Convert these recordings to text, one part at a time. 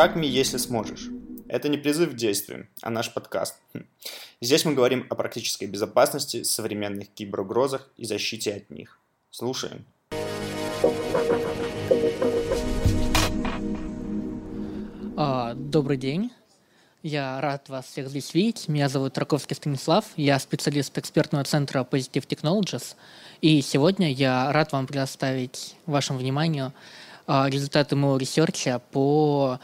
Хакми, если сможешь. Это не призыв к действию, а наш подкаст. Хм. Здесь мы говорим о практической безопасности, современных киберугрозах и защите от них. Слушаем. А, добрый день. Я рад вас всех здесь видеть. Меня зовут Раковский Станислав. Я специалист экспертного центра Positive Technologies. И сегодня я рад вам предоставить вашему вниманию а, результаты моего ресерча по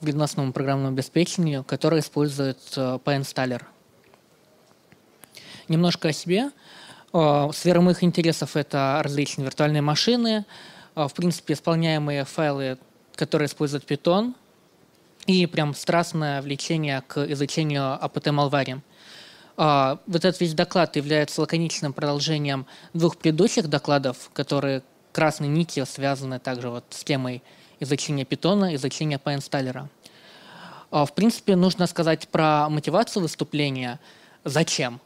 вредоносному программному обеспечению, которое использует а, PyInstaller. Немножко о себе. А, сфера моих интересов – это различные виртуальные машины, в принципе, исполняемые файлы, которые используют Python, и прям страстное влечение к изучению APT-малвари. Вот этот весь доклад является лаконичным продолжением двух предыдущих докладов, которые красной нитью связаны также вот с темой изучения питона, изучения PyInstaller. А, в принципе, нужно сказать про мотивацию выступления. Зачем?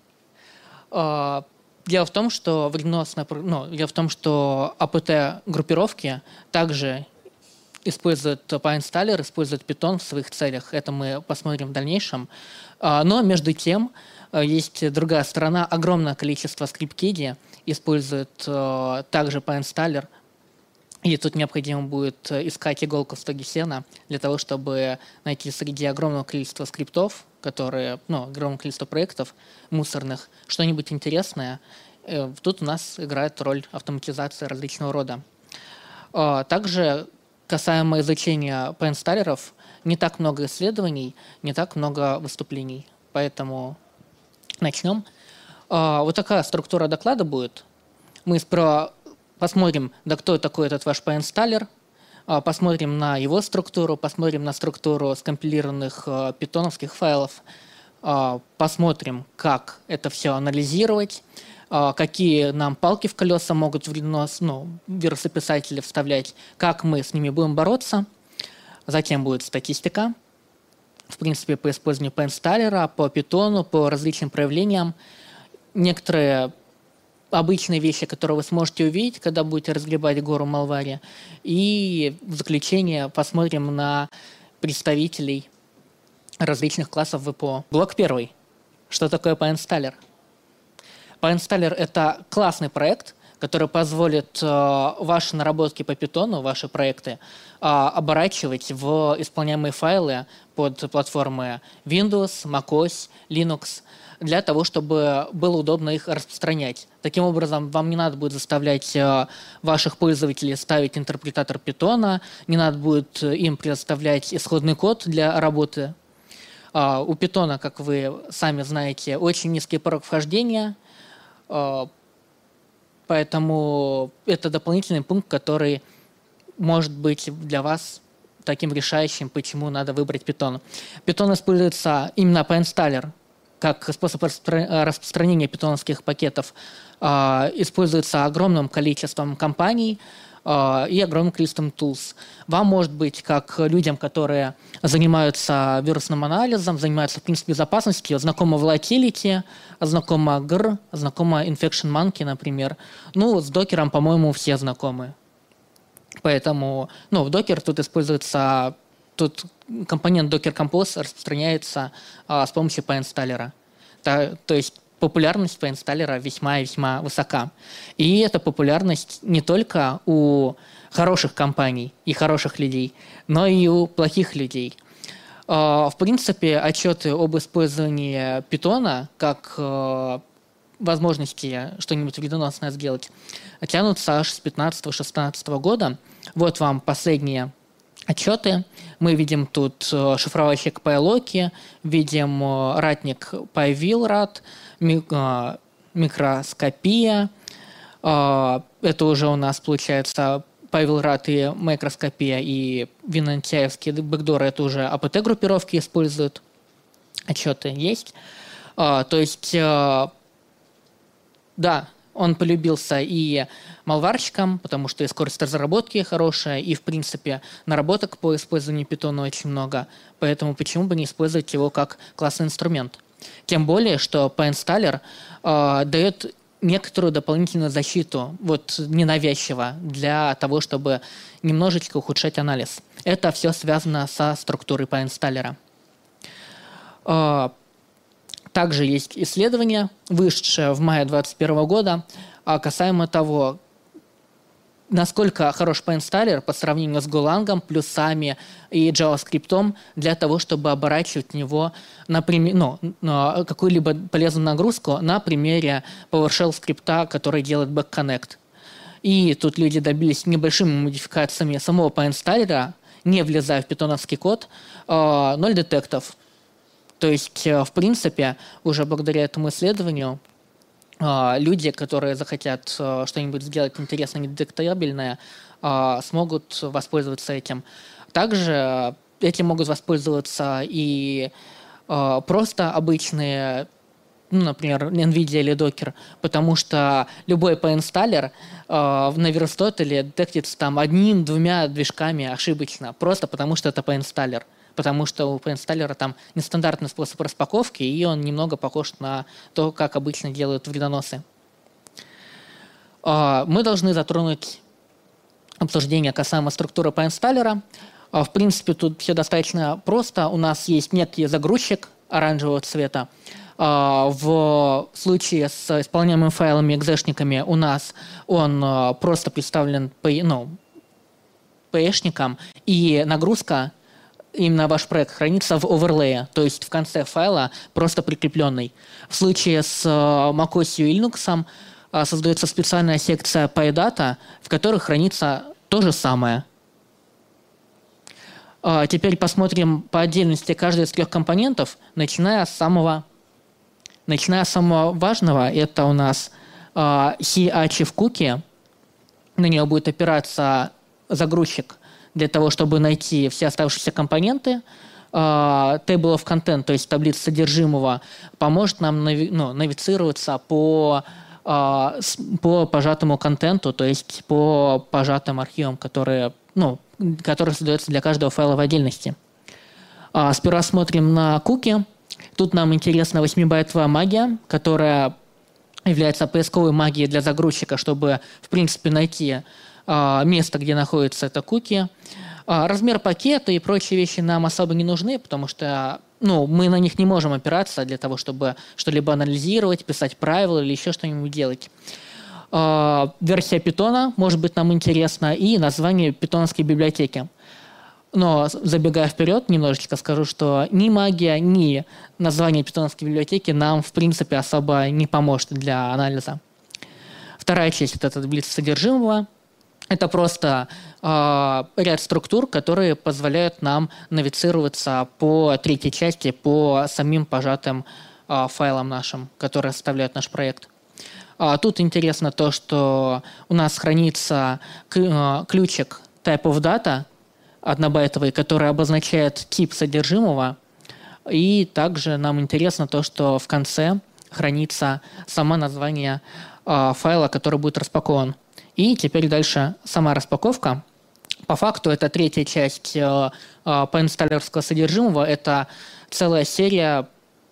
А, дело в том, что вредоносная, ну, дело в том, что АПТ-группировки также используют PyInstaller, используют Python в своих целях. Это мы посмотрим в дальнейшем. А, но между тем есть другая сторона. Огромное количество использует э, также PyInstaller, и тут необходимо будет искать иголку в стоге сена для того, чтобы найти среди огромного количества скриптов, которые, ну, огромного количества проектов мусорных, что-нибудь интересное. Э, тут у нас играет роль автоматизация различного рода. Э, также касаемо изучения PyInstallеров, не так много исследований, не так много выступлений. Поэтому начнем. А, вот такая структура доклада будет. Мы сперва посмотрим, да кто такой этот ваш поинсталлер, а, посмотрим на его структуру, посмотрим на структуру скомпилированных а, питоновских файлов, посмотрим, как это все анализировать, какие нам палки в колеса могут вредонос, ну, вирусописатели вставлять, как мы с ними будем бороться. Затем будет статистика, в принципе, по использованию поинсталлера, по питону, по различным проявлениям. Некоторые обычные вещи, которые вы сможете увидеть, когда будете разгребать гору Малвари. И в заключение посмотрим на представителей различных классов ВПО. Блок первый. Что такое PyInstaller? PyInstaller – это классный проект, который позволит э, ваши наработки по питону, ваши проекты, э, оборачивать в исполняемые файлы под платформы Windows, macOS, Linux – для того, чтобы было удобно их распространять. Таким образом, вам не надо будет заставлять э, ваших пользователей ставить интерпретатор питона, не надо будет э, им предоставлять исходный код для работы. А, у питона, как вы сами знаете, очень низкий порог вхождения, а, поэтому это дополнительный пункт, который может быть для вас таким решающим, почему надо выбрать питон. Питон используется именно по инсталлер – как способ распространения питоновских пакетов а, используется огромным количеством компаний а, и огромным количеством tools. Вам может быть, как людям, которые занимаются вирусным анализом, занимаются, в принципе, безопасностью, знакомо Volatility, знакомо GR, знакомо Infection Monkey, например. Ну, с докером, по-моему, все знакомы. Поэтому, ну, в докер тут используется тут компонент Docker Compose распространяется а, с помощью PyInstaller. То, есть популярность PyInstaller весьма и весьма высока. И эта популярность не только у хороших компаний и хороших людей, но и у плохих людей. А, в принципе, отчеты об использовании питона как а, возможности что-нибудь вредоносное сделать тянутся аж с 15-16 года. Вот вам последние отчеты. Мы видим тут э, шифровальщик PyLoki, видим э, ратник PyVilrat, э, микроскопия. Это уже у нас получается PyVilrat и микроскопия, и винантяевские бэкдоры это уже АПТ-группировки используют. Отчеты есть. То есть, да, он полюбился и малварщикам, потому что и скорость разработки хорошая, и, в принципе, наработок по использованию питона очень много. Поэтому почему бы не использовать его как классный инструмент? Тем более, что PyInstaller э, дает некоторую дополнительную защиту, вот ненавязчиво, для того, чтобы немножечко ухудшать анализ. Это все связано со структурой поинсталлера. Также есть исследование, вышедшее в мае 2021 года, касаемо того, насколько хорош поинсталлер по сравнению с Golang, плюсами и JavaScript для того, чтобы оборачивать в него например, ну, какую-либо полезную нагрузку на примере PowerShell скрипта, который делает Backconnect. И тут люди добились небольшими модификациями самого поинсталлера, не влезая в питоновский код, а, ноль детектов. То есть, э, в принципе, уже благодаря этому исследованию люди, которые захотят э, что-нибудь сделать интересное, недетектабельное, а, смогут воспользоваться этим. Также этим могут воспользоваться и а, просто обычные ну, например, NVIDIA или Docker, потому что любой поинсталлер э, на Верстотеле детектится там одним-двумя движками ошибочно, просто потому что это поинсталлер потому что у поинсталлера там нестандартный способ распаковки, и он немного похож на то, как обычно делают вредоносы. А, мы должны затронуть обсуждение касаемо структуры поинсталлера. А, в принципе, тут все достаточно просто. У нас есть некий загрузчик оранжевого цвета. А, в случае с исполняемыми файлами экзешниками у нас он просто представлен ну, PE-шником, и нагрузка именно ваш проект хранится в оверлее, то есть в конце файла просто прикрепленный. В случае с э, macOS и Linux э, создается специальная секция PyData, в которой хранится то же самое. А, теперь посмотрим по отдельности каждый из трех компонентов, начиная с самого, начиная с самого важного. Это у нас CH в куки. На нее будет опираться загрузчик для того, чтобы найти все оставшиеся компоненты. Uh, table of content, то есть таблица содержимого, поможет нам нави ну, навицироваться по, uh, по пожатому контенту, то есть по пожатым архивам, которые, ну, которые создаются для каждого файла в отдельности. Uh, сперва смотрим на куки. Тут нам интересна 8-байтовая магия, которая является поисковой магией для загрузчика, чтобы, в принципе, найти а, место, где находится это куки. А, размер пакета и прочие вещи нам особо не нужны, потому что ну, мы на них не можем опираться для того, чтобы что-либо анализировать, писать правила или еще что-нибудь делать. А, версия питона может быть нам интересна и название питонской библиотеки. Но забегая вперед, немножечко скажу, что ни магия, ни название питонской библиотеки нам, в принципе, особо не поможет для анализа. Вторая часть – это таблица содержимого – это просто э, ряд структур, которые позволяют нам навицироваться по третьей части, по самим пожатым э, файлам нашим, которые составляют наш проект. А тут интересно то, что у нас хранится ключик type of data однобайтовый, который обозначает тип содержимого. И также нам интересно то, что в конце хранится само название файла, который будет распакован. И теперь дальше сама распаковка. По факту это третья часть э, э, поинсталлерского содержимого. Это целая серия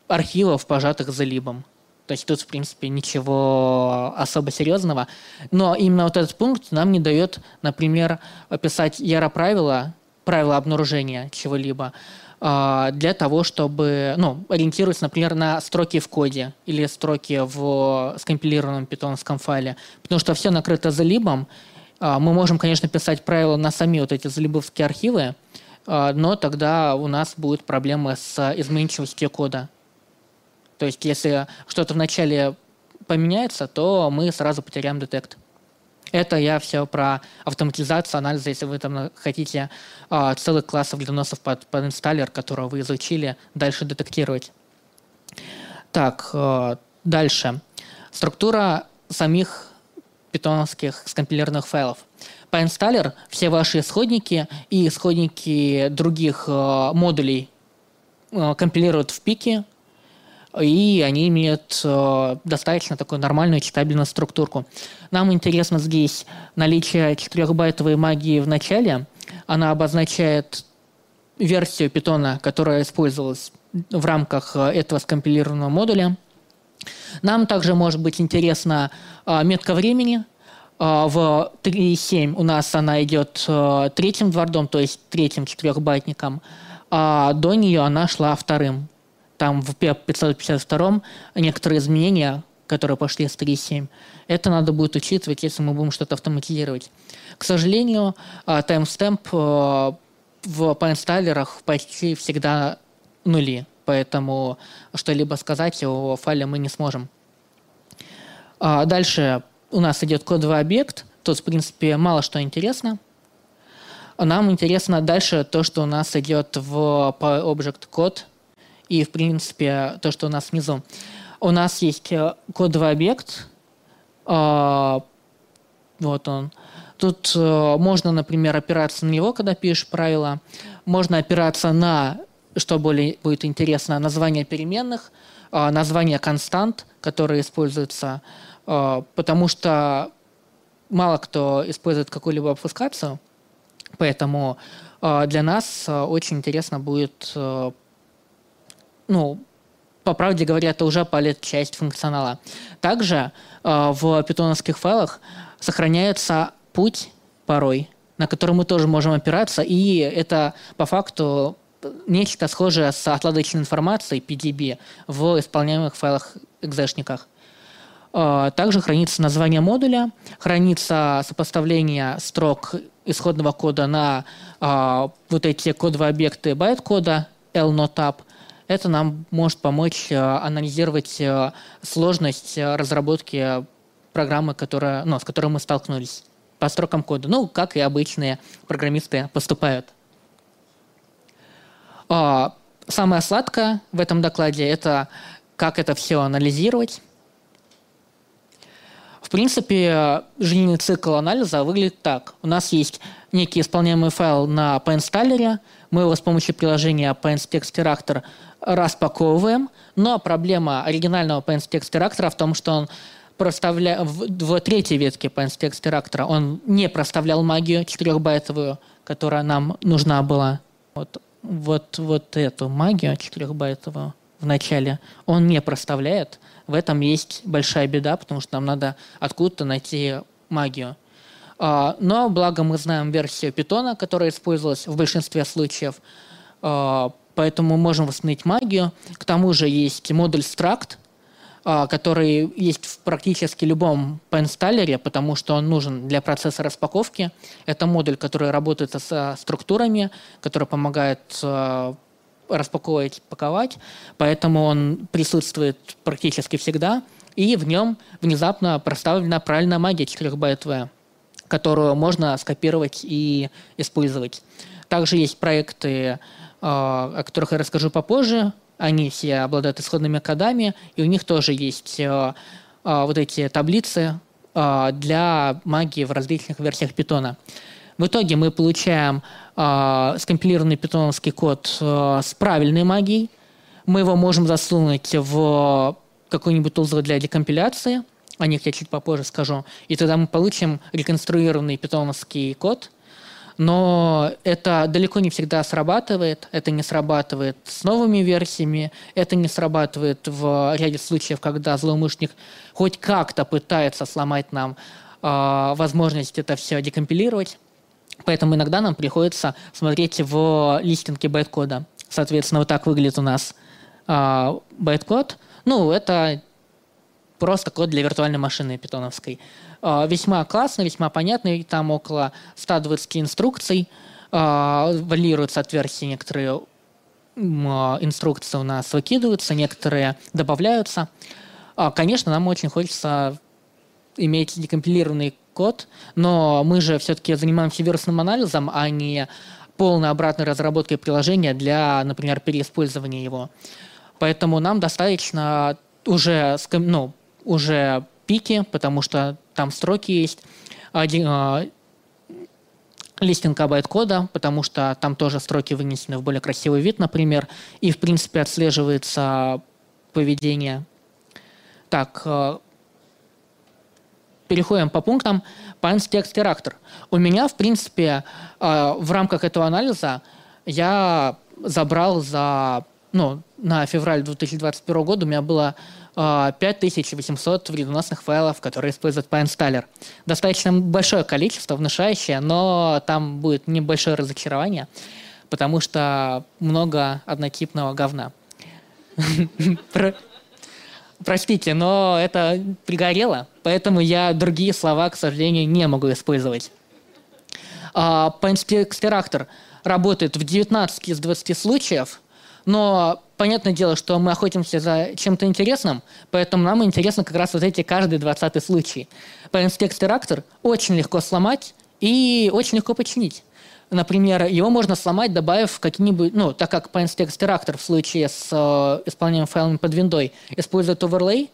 архивов, пожатых за либом. То есть тут, в принципе, ничего особо серьезного. Но именно вот этот пункт нам не дает, например, описать яро-правила, правила обнаружения чего-либо. А, для того, чтобы ну, ориентироваться, например, на строки в коде или строки в скомпилированном питонском файле. Потому что все накрыто залибом. А, мы можем, конечно, писать правила на сами вот эти залибовские архивы, а, но тогда у нас будут проблемы с изменчивостью кода. То есть, если что-то вначале поменяется, то мы сразу потеряем детект. Это я все про автоматизацию анализа, если вы там хотите э, целый класс вредоносов под, под инсталлер, которого вы изучили, дальше детектировать. Так, э, дальше. Структура самих питоновских скомпилированных файлов. PyInstaller все ваши исходники и исходники других э, модулей компилируют в пике, и они имеют э, достаточно такую нормальную читабельную структурку. Нам интересно здесь наличие 4-байтовой магии в начале. Она обозначает версию питона, которая использовалась в рамках э, этого скомпилированного модуля. Нам также может быть интересна э, метка времени. В 3.7 у нас она идет третьим двордом, то есть третьим четырехбайтником, а до нее она шла вторым. Там в PEP 552 некоторые изменения, которые пошли с 3.7, это надо будет учитывать, если мы будем что-то автоматизировать. К сожалению, таймстемп в поинсталлерах почти всегда нули, поэтому что-либо сказать о файле мы не сможем. А дальше у нас идет кодовый объект. Тут, в принципе, мало что интересно. Нам интересно дальше то, что у нас идет в Object код и, в принципе, то, что у нас внизу. У нас есть э, кодовый объект. А, вот он. Тут э, можно, например, опираться на него, когда пишешь правила. Можно опираться на, что более будет интересно, название переменных, э, название констант, которые используются, э, потому что мало кто использует какую-либо обфускацию, поэтому для нас э, очень интересно будет, ну, по правде говоря, это уже палит часть функционала. Также э, в питоновских файлах сохраняется путь порой, на который мы тоже можем опираться, и это по факту нечто схожее с отладочной информацией PDB в исполняемых файлах экзешниках. А, также хранится название модуля, хранится сопоставление строк исходного кода на а, вот эти кодовые объекты байт-кода lnotab. Это нам может помочь а, анализировать сложность разработки программы, которая, ну, с которой мы столкнулись по строкам кода. Ну, как и обычные программисты поступают. А, самое сладкое в этом докладе – это как это все анализировать. В принципе, жизненный цикл анализа выглядит так. У нас есть некий исполняемый файл на PNStaller, мы его с помощью приложения PNSTextReactor распаковываем, но проблема оригинального PNSTextReactor в том, что он проставля... в, в третьей ветке PNSText Extractor он не проставлял магию четырехбайтовую, которая нам нужна была. Вот, вот, вот эту магию четырехбайтовую в начале он не проставляет. В этом есть большая беда, потому что нам надо откуда-то найти магию. А, но, благо, мы знаем версию питона, которая использовалась в большинстве случаев, а, поэтому мы можем восстановить магию. К тому же есть модуль struct, а, который есть в практически любом поинсталлере, потому что он нужен для процесса распаковки. Это модуль, который работает со структурами, который помогает а, распаковывать, паковать, поэтому он присутствует практически всегда, и в нем внезапно проставлена правильная магия 4-байтовая, которую можно скопировать и использовать. Также есть проекты, о которых я расскажу попозже, они все обладают исходными кодами, и у них тоже есть э, э, вот эти таблицы э, для магии в различных версиях питона. В итоге мы получаем э, скомпилированный питоновский код э, с правильной магией. Мы его можем засунуть в какой-нибудь тулзор для декомпиляции, о них я чуть попозже скажу, и тогда мы получим реконструированный питоновский код – но это далеко не всегда срабатывает, это не срабатывает с новыми версиями, это не срабатывает в ряде случаев, когда злоумышленник хоть как-то пытается сломать нам э, возможность это все декомпилировать. Поэтому иногда нам приходится смотреть в листинге байткода. Соответственно, вот так выглядит у нас э, байткод. Ну, это просто код для виртуальной машины питоновской. А, весьма классный, весьма понятный. Там около 120 инструкций. А, валируются от версии некоторые а, инструкции у нас выкидываются, некоторые добавляются. Конечно, нам очень хочется иметь декомпилированный код, но мы же все-таки занимаемся вирусным анализом, а не полной обратной разработкой приложения для, например, переиспользования его. Поэтому нам достаточно уже, ну, уже пики, потому что там строки есть. Один, э, листинг абайт кода, потому что там тоже строки вынесены в более красивый вид, например, и, в принципе, отслеживается поведение. Так, э, переходим по пунктам. Pines Text Reactor. У меня, в принципе, э, в рамках этого анализа я забрал за, ну, на февраль 2021 года у меня было 5800 вредоносных файлов, которые использует PyInstaller. Достаточно большое количество, внушающее, но там будет небольшое разочарование, потому что много однотипного говна. Простите, но это пригорело, поэтому я другие слова, к сожалению, не могу использовать. А, PyInstaller работает в 19 из 20 случаев, но понятное дело, что мы охотимся за чем-то интересным, поэтому нам интересно как раз вот эти каждый двадцатый случай. PNSTEX очень легко сломать и очень легко починить. Например, его можно сломать, добавив какие-нибудь, ну, так как Extractor в случае с э, исполнением файлами под виндой использует оверлей,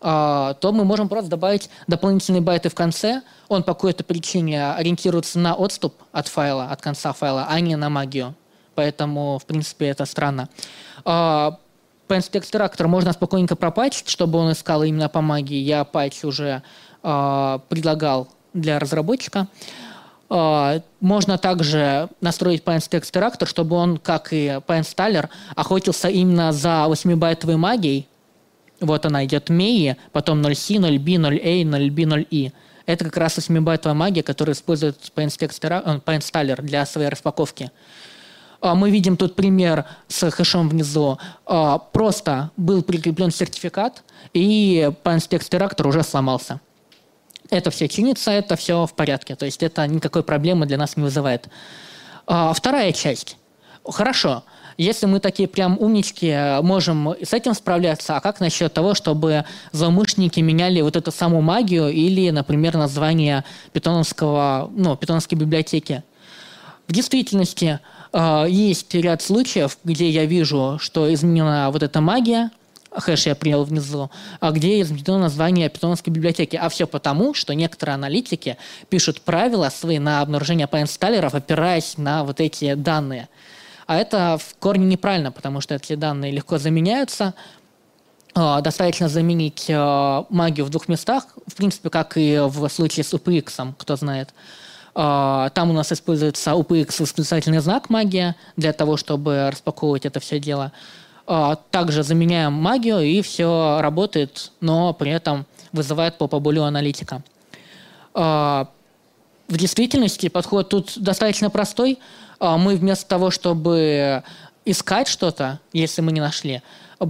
э, то мы можем просто добавить дополнительные байты в конце. Он по какой-то причине ориентируется на отступ от файла, от конца файла, а не на магию поэтому, в принципе, это странно. А, Penspec Extractor можно спокойненько пропатчить, чтобы он искал именно по магии. Я патч уже э, предлагал для разработчика. Э, можно также настроить PNStack Extractor, чтобы он, как и PNStaller, охотился именно за 8-байтовой магией. Вот она идет MEI, потом 0C, 0B, 0A, 0B, 0E. Это как раз 8-байтовая магия, которую использует PNStaller для своей распаковки. А, мы видим тут пример с хэшом внизу. А, просто был прикреплен сертификат, и PanSpex Teractor уже сломался. Это все чинится, это все в порядке. То есть это никакой проблемы для нас не вызывает. А, вторая часть. Хорошо. Если мы такие прям умнички, можем с этим справляться, а как насчет того, чтобы злоумышленники меняли вот эту саму магию или, например, название питоновского, ну, питоновской библиотеки? В действительности, есть ряд случаев, где я вижу, что изменена вот эта магия, хэш я принял внизу, а где изменено название питоновской библиотеки. А все потому, что некоторые аналитики пишут правила свои на обнаружение поинсталлеров, опираясь на вот эти данные. А это в корне неправильно, потому что эти данные легко заменяются. А, достаточно заменить а, магию в двух местах, в принципе, как и в случае с UPX, кто знает. А, там у нас используется UPX восклицательный знак магия для того, чтобы распаковывать это все дело. А, также заменяем магию, и все работает, но при этом вызывает попоболю аналитика. А, в действительности подход тут достаточно простой. Мы вместо того, чтобы искать что-то, если мы не нашли,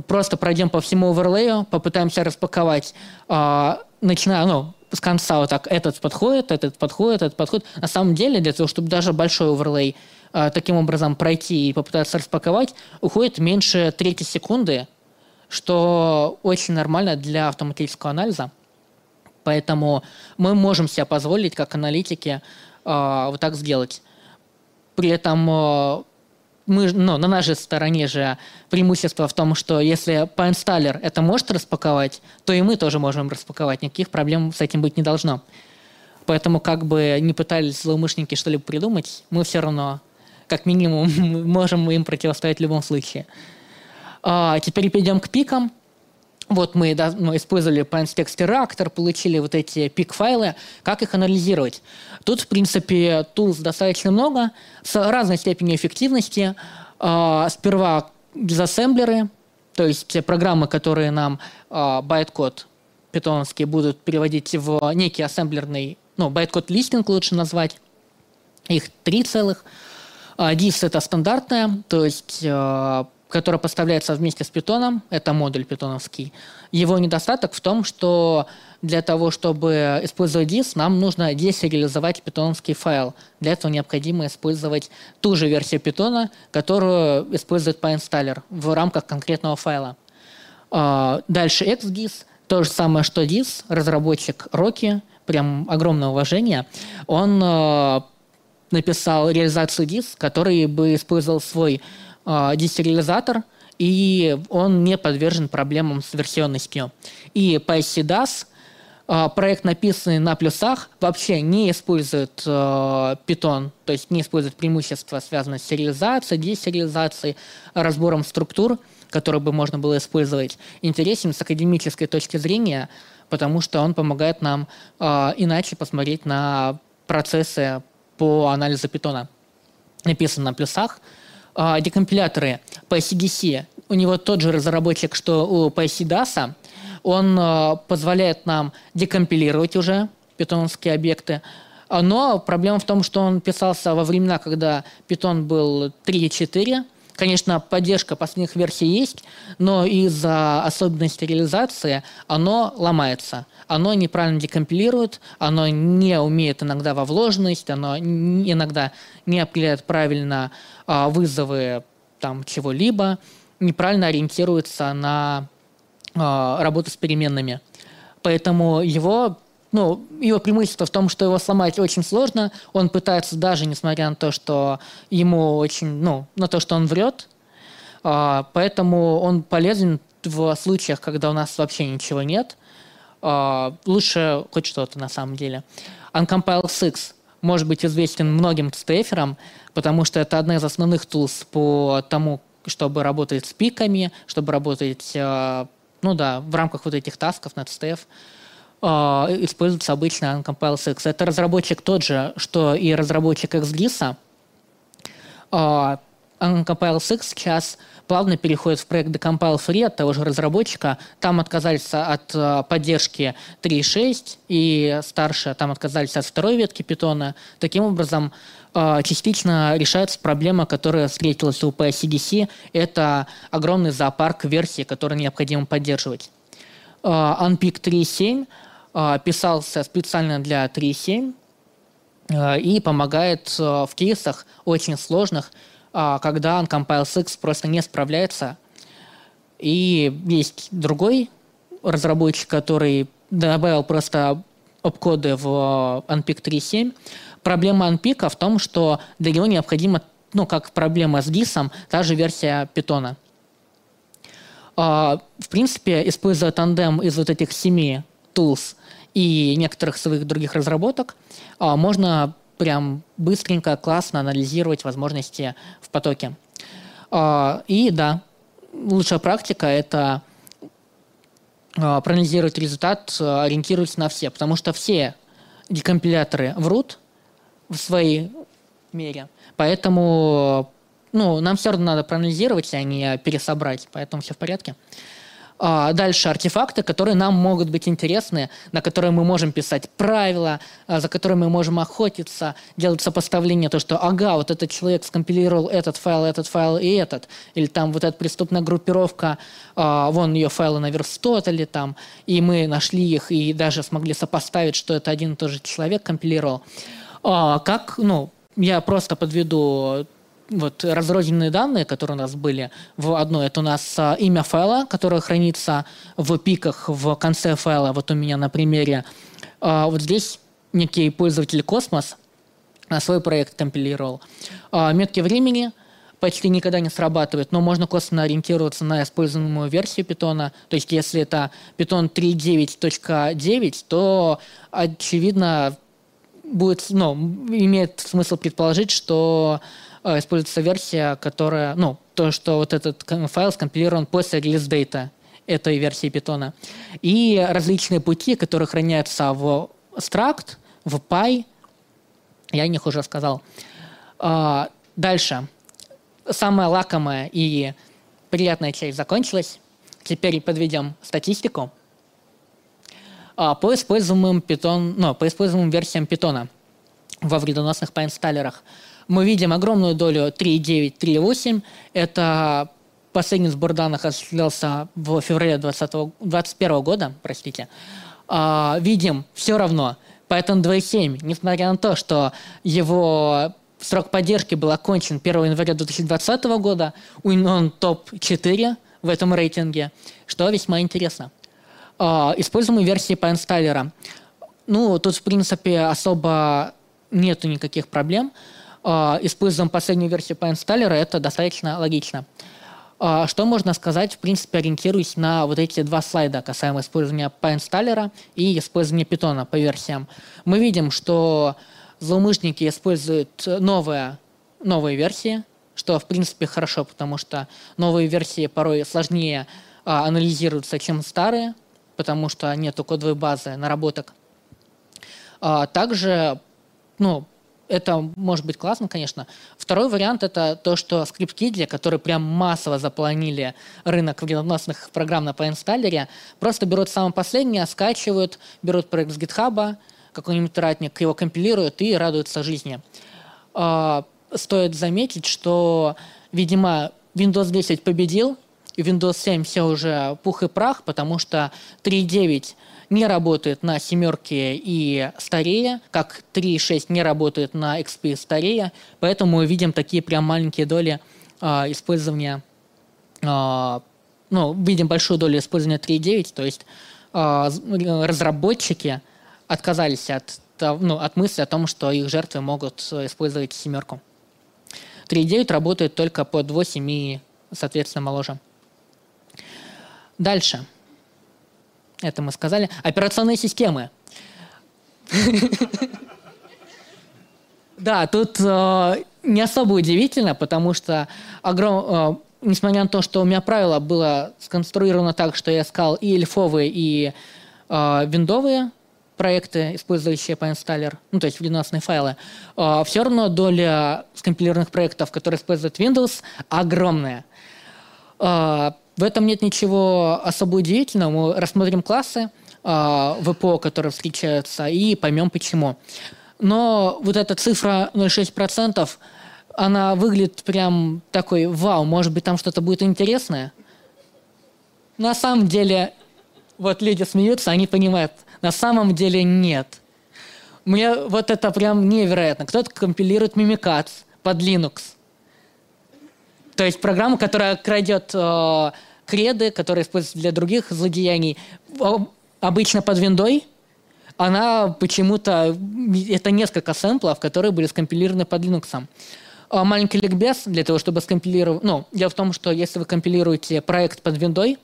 просто пройдем по всему оверлею, попытаемся распаковать, начиная, ну, с конца вот так этот подходит, этот подходит, этот подходит. На самом деле, для того, чтобы даже большой оверлей э, таким образом пройти и попытаться распаковать, уходит меньше трети секунды, что очень нормально для автоматического анализа. Поэтому мы можем себе позволить, как аналитики, э, вот так сделать. При этом э, мы, ну, на нашей стороне же преимущество в том, что если PyInstaller это может распаковать, то и мы тоже можем распаковать. Никаких проблем с этим быть не должно. Поэтому как бы не пытались злоумышленники что-либо придумать, мы все равно, как минимум, можем им противостоять в любом случае. А, теперь перейдем к пикам. Вот мы, да, мы использовали PanStext Reactor, получили вот эти пик-файлы. Как их анализировать? Тут, в принципе, tools достаточно много, с разной степенью эффективности. А, сперва дизассемблеры, то есть программы, которые нам а, байткод питоновский будут переводить в некий ассемблерный, ну, байткод листинг лучше назвать. Их три целых. А, это стандартная, то есть который поставляется вместе с питоном, это модуль питоновский. Его недостаток в том, что для того, чтобы использовать DIS, нам нужно десериализовать питоновский файл. Для этого необходимо использовать ту же версию питона, которую использует PyInstaller в рамках конкретного файла. А, дальше XDIS, то же самое, что DIS, разработчик Rocky, прям огромное уважение, он а, написал реализацию DIS, который бы использовал свой десериализатор, и он не подвержен проблемам с версионностью. И PyCDAS, э, проект, написанный на плюсах, вообще не использует э, Python, то есть не использует преимущества, связанные с сериализацией, десериализацией, разбором структур, которые бы можно было использовать. Интересен с академической точки зрения, потому что он помогает нам э, иначе посмотреть на процессы по анализу питона. Написан на плюсах – а, декомпиляторы PyCDC, у него тот же разработчик, что у PyCDAS, Он э, позволяет нам декомпилировать уже питоновские объекты. Но проблема в том, что он писался во времена, когда питон был 3.4, Конечно, поддержка последних версий есть, но из-за особенностей реализации оно ломается. Оно неправильно декомпилирует, оно не умеет иногда во вложенность, оно иногда не определяет правильно а, вызовы там чего-либо, неправильно ориентируется на а, работу с переменными. Поэтому его ну, его преимущество в том, что его сломать очень сложно. Он пытается даже, несмотря на то, что ему очень, ну, на то, что он врет. А, поэтому он полезен в случаях, когда у нас вообще ничего нет. А, лучше хоть что-то на самом деле. Uncompile 6 может быть известен многим стейферам, потому что это одна из основных tools по тому, чтобы работать с пиками, чтобы работать, а, ну да, в рамках вот этих тасков над стеф. А, используется обычно Uncompile6. Это разработчик тот же, что и разработчик XGIS. Uh, Uncompile6 сейчас плавно переходит в проект Decompile Free от того же разработчика. Там отказались от uh, поддержки 3.6 и старше там отказались от второй ветки питона. Таким образом, частично решается проблема, которая встретилась у PSCDC. Это огромный зоопарк версий, которые необходимо поддерживать. Unpick 3.7 а, писался специально для 3.7 а, и помогает а, в кейсах очень сложных, когда Uncompile 6 просто не справляется. И есть другой разработчик, который добавил просто обкоды в Unpick 3.7. Проблема Unpick в том, что для него необходима, ну, как проблема с GIS, та же версия питона. В принципе, используя тандем из вот этих семи tools и некоторых своих других разработок, а, можно прям быстренько, классно анализировать возможности в потоке. А, и да, лучшая практика – это а, проанализировать результат, ориентируясь на все, потому что все декомпиляторы врут в своей мере, поэтому ну, нам все равно надо проанализировать, а не пересобрать, поэтому все в порядке. А, дальше артефакты, которые нам могут быть интересны, на которые мы можем писать правила, а, за которые мы можем охотиться, делать сопоставление, то, что ага, вот этот человек скомпилировал этот файл, этот файл и этот, или там вот эта преступная группировка, а, вон ее файлы на верстотале там, и мы нашли их и даже смогли сопоставить, что это один и тот же человек компилировал. Как, ну, я просто подведу вот разрозненные данные, которые у нас были в одной, это у нас а, имя файла, которое хранится в пиках в конце файла. Вот у меня на примере. А, вот здесь некий пользователь Космос свой проект компилировал. А, метки времени почти никогда не срабатывают, но можно косвенно ориентироваться на используемую версию питона. То есть если это питон 3.9.9, то очевидно будет, ну, имеет смысл предположить, что используется версия, которая, ну, то, что вот этот файл скомпилирован после релиз дейта этой версии питона. И различные пути, которые хранятся в struct, в py, я о них уже сказал. А, дальше. Самая лакомая и приятная часть закончилась. Теперь подведем статистику а, по используемым, питон, ну, по используемым версиям питона во вредоносных поинсталлерах мы видим огромную долю 3.9, 3.8. Это последний сбор данных осуществлялся в феврале 2021 года, простите. А, видим все равно Python 2.7, несмотря на то, что его срок поддержки был окончен 1 января 2020 года, он топ-4 в этом рейтинге, что весьма интересно. А, используемые версии инсталлера. Ну, тут, в принципе, особо нету никаких проблем. А, используем последнюю версию PyInstaller, это достаточно логично. А, что можно сказать, в принципе, ориентируясь на вот эти два слайда касаемо использования PyInstaller и использования Python по версиям. Мы видим, что злоумышленники используют новые, новые версии, что, в принципе, хорошо, потому что новые версии порой сложнее а, анализируются, чем старые, потому что нету кодовой базы наработок. также ну, это может быть классно, конечно. Второй вариант – это то, что ScriptKids, которые прям массово заполонили рынок вредоносных программ на поинсталлере, просто берут самое последнее, скачивают, берут проект с GitHub, какой-нибудь ратник, его компилируют и радуются жизни. А, стоит заметить, что, видимо, Windows 10 победил, и Windows 7 все уже пух и прах, потому что 3.9 не работает на семерке и старее, как 3.6 не работает на XP старее, поэтому мы видим такие прям маленькие доли э, использования, э, ну, видим большую долю использования 3.9, то есть э, разработчики отказались от, ну, от мысли о том, что их жертвы могут использовать семерку. 3.9 работает только под 8 и, соответственно, моложе. Дальше. Это мы сказали. Операционные системы. Да, тут э, не особо удивительно, потому что э, несмотря на то, что у меня правило было сконструировано так, что я искал и эльфовые, и э, виндовые проекты, использующие PyInstaller, ну, то есть вредоносные файлы, все равно доля скомпилированных проектов, которые используют Windows, огромная. В этом нет ничего особо удивительного. Мы рассмотрим классы э, ВПО, которые встречаются, и поймем почему. Но вот эта цифра 0,6%, она выглядит прям такой, вау, может быть, там что-то будет интересное. На самом деле, вот люди смеются, они понимают, на самом деле нет. Мне вот это прям невероятно. Кто-то компилирует Mimikatz под Linux. То есть программу, которая крадет э, креды, которые используются для других злодеяний, обычно под виндой, она почему-то... Это несколько сэмплов, которые были скомпилированы под Linux. А маленький ликбез для того, чтобы скомпилировать... Ну, дело в том, что если вы компилируете проект под виндой,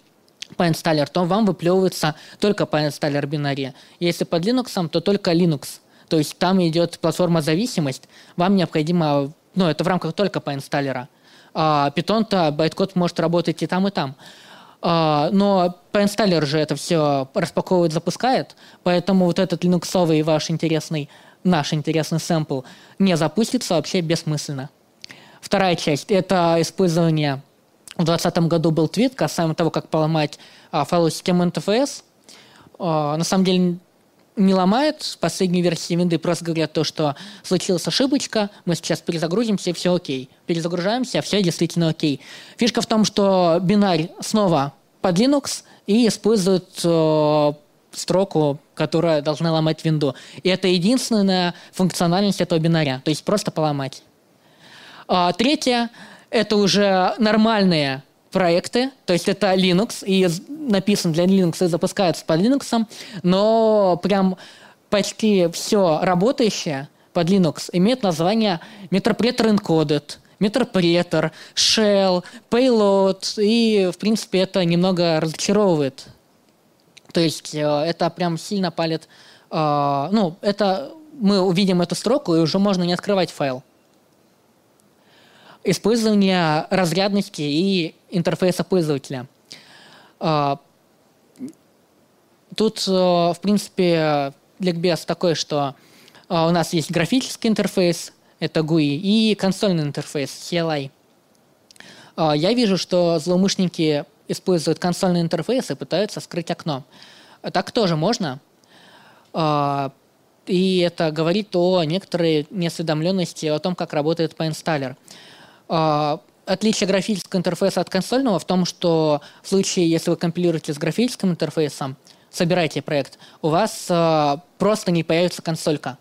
по то вам выплевывается только по инсталлер бинария. Если под Linux, то только Linux. То есть там идет платформа зависимость. Вам необходимо... Ну, это в рамках только по. А Python-то байткод может работать и там, и там. А, но PNStaller же это все распаковывает, запускает, поэтому вот этот линуксовый ваш интересный, наш интересный сэмпл не запустится вообще бессмысленно. Вторая часть – это использование в 2020 году был твит касаемо того, как поломать а, файловую систему NTFS. А, на самом деле не ломает. В последней версии винды просто говорят то, что случилась ошибочка, мы сейчас перезагрузимся, и все окей. Перезагружаемся, все действительно окей. Фишка в том, что бинарь снова под Linux и использует э, строку, которая должна ломать винду. И это единственная функциональность этого бинаря, то есть просто поломать. А, третье – это уже нормальные проекты, то есть это Linux, и написан для Linux и запускается под Linux, но прям почти все работающее под Linux имеет название Meterpreter Encoded, Meterpreter, Shell, Payload, и, в принципе, это немного разочаровывает. То есть э, это прям сильно палит... Э, ну, это мы увидим эту строку, и уже можно не открывать файл использование разрядности и интерфейса пользователя. А, тут, э, в принципе, ликбез такой, что а, у нас есть графический интерфейс, это GUI, и консольный интерфейс, CLI. А, я вижу, что злоумышленники используют консольный интерфейс и пытаются скрыть окно. Так тоже можно. И это говорит о некоторой неосведомленности о том, как работает PyInstaller. А, отличие графического интерфейса от консольного в том, что в случае, если вы компилируете с графическим интерфейсом, собираете проект, у вас э, просто не появится консолька.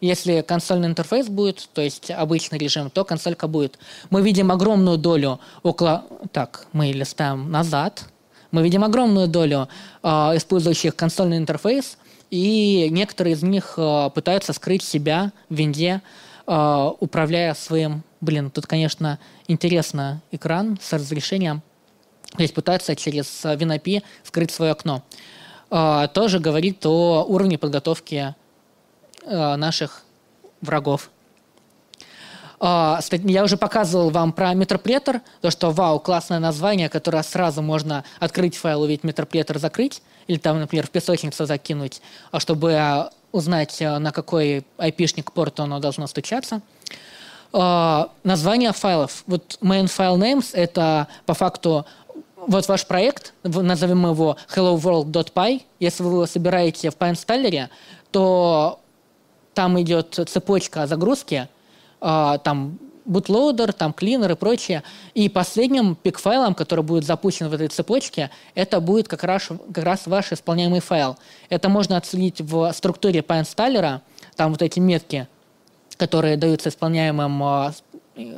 Если консольный интерфейс будет, то есть обычный режим, то консолька будет. Мы видим огромную долю около... Так, мы листаем назад. Мы видим огромную долю э, использующих консольный интерфейс, и некоторые из них э, пытаются скрыть себя в винде, э, управляя своим Блин, тут, конечно, интересно экран с разрешением. То есть пытаться через WinAPI скрыть свое окно. А, тоже говорит о уровне подготовки а, наших врагов. А, я уже показывал вам про метроплетер, то, что вау, классное название, которое сразу можно открыть файл, увидеть метроплетер, закрыть, или там, например, в песочницу закинуть, чтобы узнать, на какой IP-шник порт оно должно стучаться. Название файлов. Вот main file names – это по факту вот ваш проект, назовем его helloworld.py. Если вы его собираете в PyInstallerе, то там идет цепочка загрузки, там bootloader, там cleaner и прочее. И последним пик-файлом, который будет запущен в этой цепочке, это будет как раз, как раз ваш исполняемый файл. Это можно отследить в структуре PyInstaller, там вот эти метки, которые даются исполняемым э,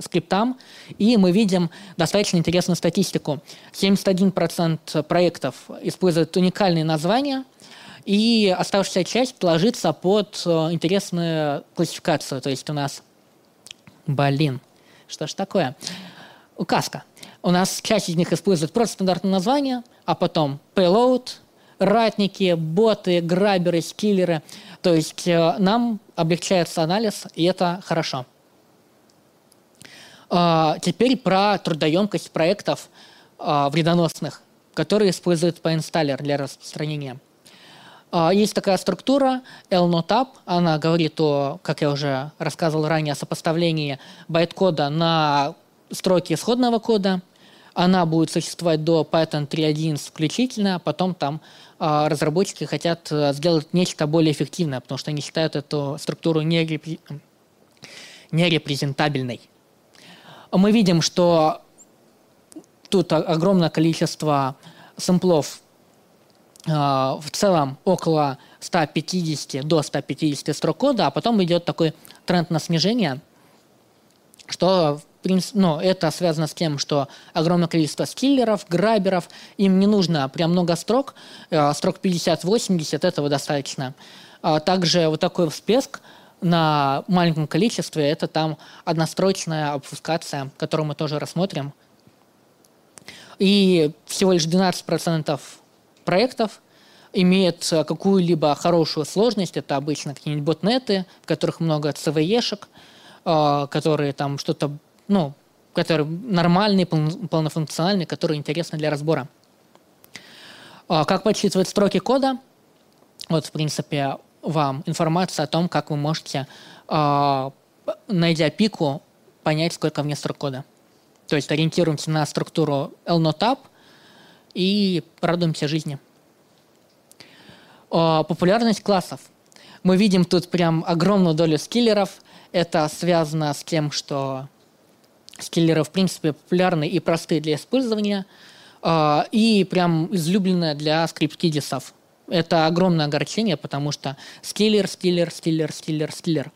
скриптам, и мы видим достаточно интересную статистику. 71% проектов используют уникальные названия, и оставшаяся часть ложится под э, интересную классификацию. То есть у нас Блин, что ж такое? Указка. У нас часть из них использует просто стандартное название, а потом payload, ратники, боты, граберы, скиллеры. То есть э, нам облегчается анализ, и это хорошо. Э, теперь про трудоемкость проектов э, вредоносных, которые используют PyInstaller для распространения. А, есть такая структура LNOTAP, она говорит о, как я уже рассказывал ранее, о сопоставлении байт-кода на строки исходного кода. Она будет существовать до Python 3.1 включительно, а потом там э, разработчики хотят э, сделать нечто более эффективное, потому что они считают эту структуру нерепри... нерепрезентабельной. Мы видим, что тут огромное количество сэмплов а, в целом около 150 до 150 строк кода, а потом идет такой тренд на снижение, что ну, это связано с тем, что огромное количество скиллеров, граберов, им не нужно прям много строк, а, строк 50-80, этого достаточно. А также вот такой всплеск на маленьком количестве, это там однострочная обфускация, которую мы тоже рассмотрим. И всего лишь 12% проектов имеет э, какую-либо хорошую сложность. Это обычно какие-нибудь ботнеты, в которых много CVE-шек, э, которые там что-то, ну, которые нормальные, полнофункциональные, которые интересны для разбора. Э, как подсчитывать строки кода? Вот, в принципе, вам информация о том, как вы можете, найдя пику, понять, сколько в ней строк кода. То есть ориентируемся на структуру LNOTAP – и радуемся жизни. О, популярность классов. Мы видим тут прям огромную долю скиллеров. Это связано с тем, что скиллеры, в принципе, популярны и простые для использования, э, и прям излюбленные для скрипт-кидисов. Это огромное огорчение, потому что скиллер, скиллер, скиллер, скиллер, скиллер.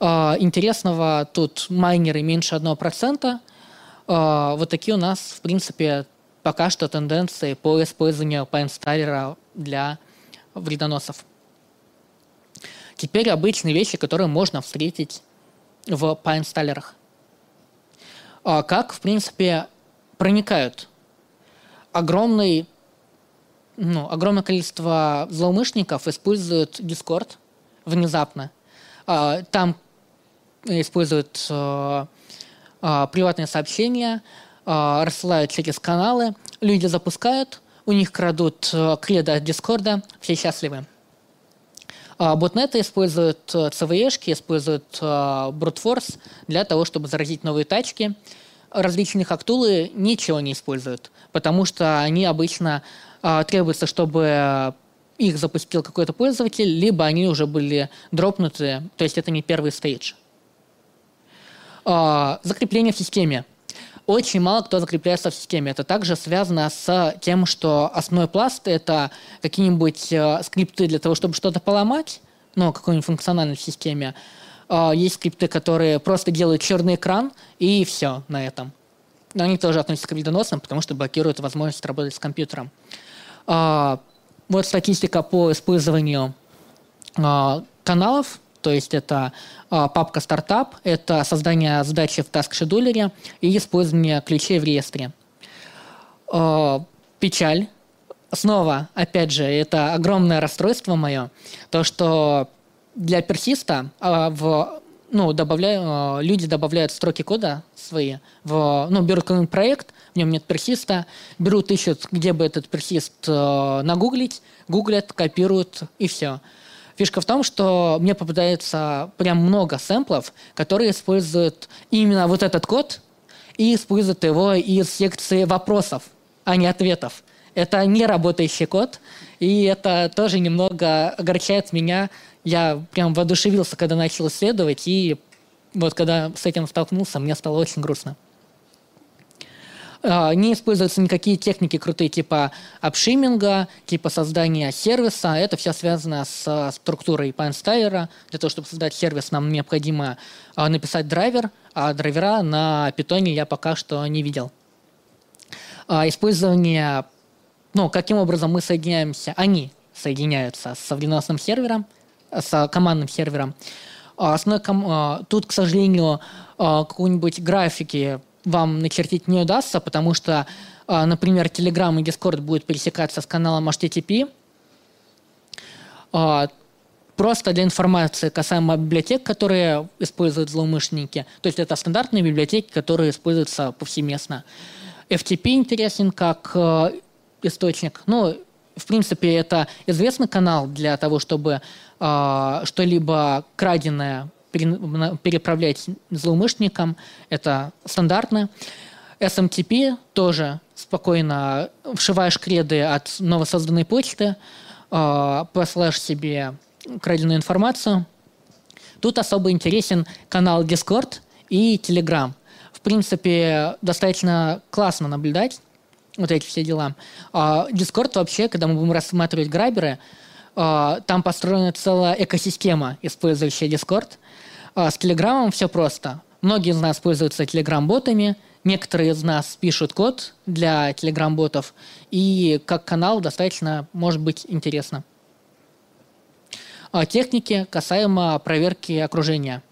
Э, интересного тут майнеры меньше 1%. Э, вот такие у нас, в принципе, пока что тенденции по использованию PineStarter для вредоносов. Теперь обычные вещи, которые можно встретить в пайнсталлерах. А как, в принципе, проникают огромный, ну, огромное количество злоумышленников используют Discord внезапно. А, там используют а, приватные сообщения, э, рассылают через каналы, люди запускают, у них крадут э, кредо от Дискорда, все счастливы. Э, ботнеты используют CVE-шки, используют э, Force для того, чтобы заразить новые тачки. Различные хактулы ничего не используют, потому что они обычно э, требуется, чтобы их запустил какой-то пользователь, либо они уже были дропнуты, то есть это не первый стейдж. Э, закрепление в системе очень мало кто закрепляется в системе. Это также связано с тем, что основной пласт — это какие-нибудь э, скрипты для того, чтобы что-то поломать, ну, какой-нибудь функциональной системе. Э, есть скрипты, которые просто делают черный экран, и все на этом. Но они тоже относятся к вредоносным, потому что блокируют возможность работать с компьютером. Э, вот статистика по использованию э, каналов то есть это э, папка стартап, это создание задачи в task шедулере и использование ключей в реестре. Э, печаль. Снова, опять же, это огромное расстройство мое, то, что для персиста э, в ну, добавляю, люди добавляют строки кода свои, в, ну, берут какой-нибудь проект, в нем нет персиста, берут, ищут, где бы этот персист э, нагуглить, гуглят, копируют, и все. Фишка в том, что мне попадается прям много сэмплов, которые используют именно вот этот код и используют его из секции вопросов, а не ответов. Это не работающий код, и это тоже немного огорчает меня. Я прям воодушевился, когда начал исследовать, и вот когда с этим столкнулся, мне стало очень грустно. А, не используются никакие техники крутые типа апшиминга, типа создания сервиса. Это все связано с структурой пайнстайлера. Для того, чтобы создать сервис, нам необходимо а, написать драйвер, а драйвера на питоне я пока что не видел. А, использование, ну, каким образом мы соединяемся, они соединяются с вредоносным сервером, с командным сервером. Основной, тут, к сожалению, какой-нибудь графики вам начертить не удастся, потому что, а, например, Telegram и Discord будут пересекаться с каналом HTTP. А, просто для информации касаемо библиотек, которые используют злоумышленники. То есть это стандартные библиотеки, которые используются повсеместно. FTP интересен как э, источник. Ну, в принципе, это известный канал для того, чтобы что-либо краденое переправлять злоумышленникам. Это стандартно. SMTP тоже спокойно вшиваешь креды от новосозданной почты, э, себе краденую информацию. Тут особо интересен канал Discord и Telegram. В принципе, достаточно классно наблюдать вот эти все дела. А Discord вообще, когда мы будем рассматривать граберы, а, там построена целая экосистема, использующая Discord – с Телеграмом все просто. Многие из нас пользуются Телеграм-ботами, некоторые из нас пишут код для Телеграм-ботов, и как канал достаточно может быть интересно. А техники касаемо проверки окружения.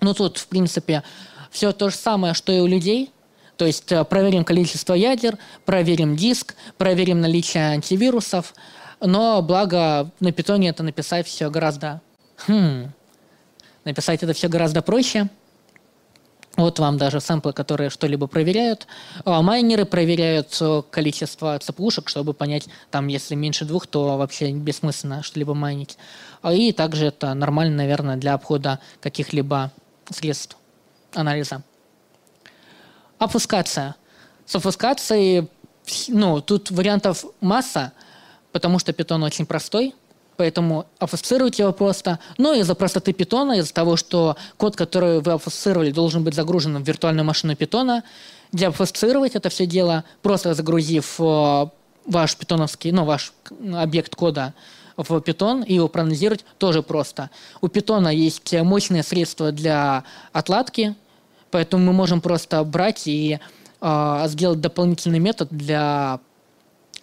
Ну, тут, в принципе, все то же самое, что и у людей. То есть э, проверим количество ядер, проверим диск, проверим наличие антивирусов. Но благо на питоне это написать все гораздо хм, Написать это все гораздо проще. Вот вам даже сэмплы, которые что-либо проверяют. А майнеры проверяют э, количество цепушек, чтобы понять, там, если меньше двух, то вообще бессмысленно что-либо майнить. А и также это нормально, наверное, для обхода каких-либо средств анализа. Опускация. С опускацией, ну, тут вариантов масса, потому что питон очень простой – поэтому обфусцировать его просто. Но из-за простоты питона, из-за того, что код, который вы обфусцировали, должен быть загружен в виртуальную машину питона, деобфусцировать это все дело, просто загрузив э, ваш питоновский, ну, ваш объект кода в питон и его проанализировать тоже просто. У питона есть мощные средства для отладки, поэтому мы можем просто брать и э, сделать дополнительный метод для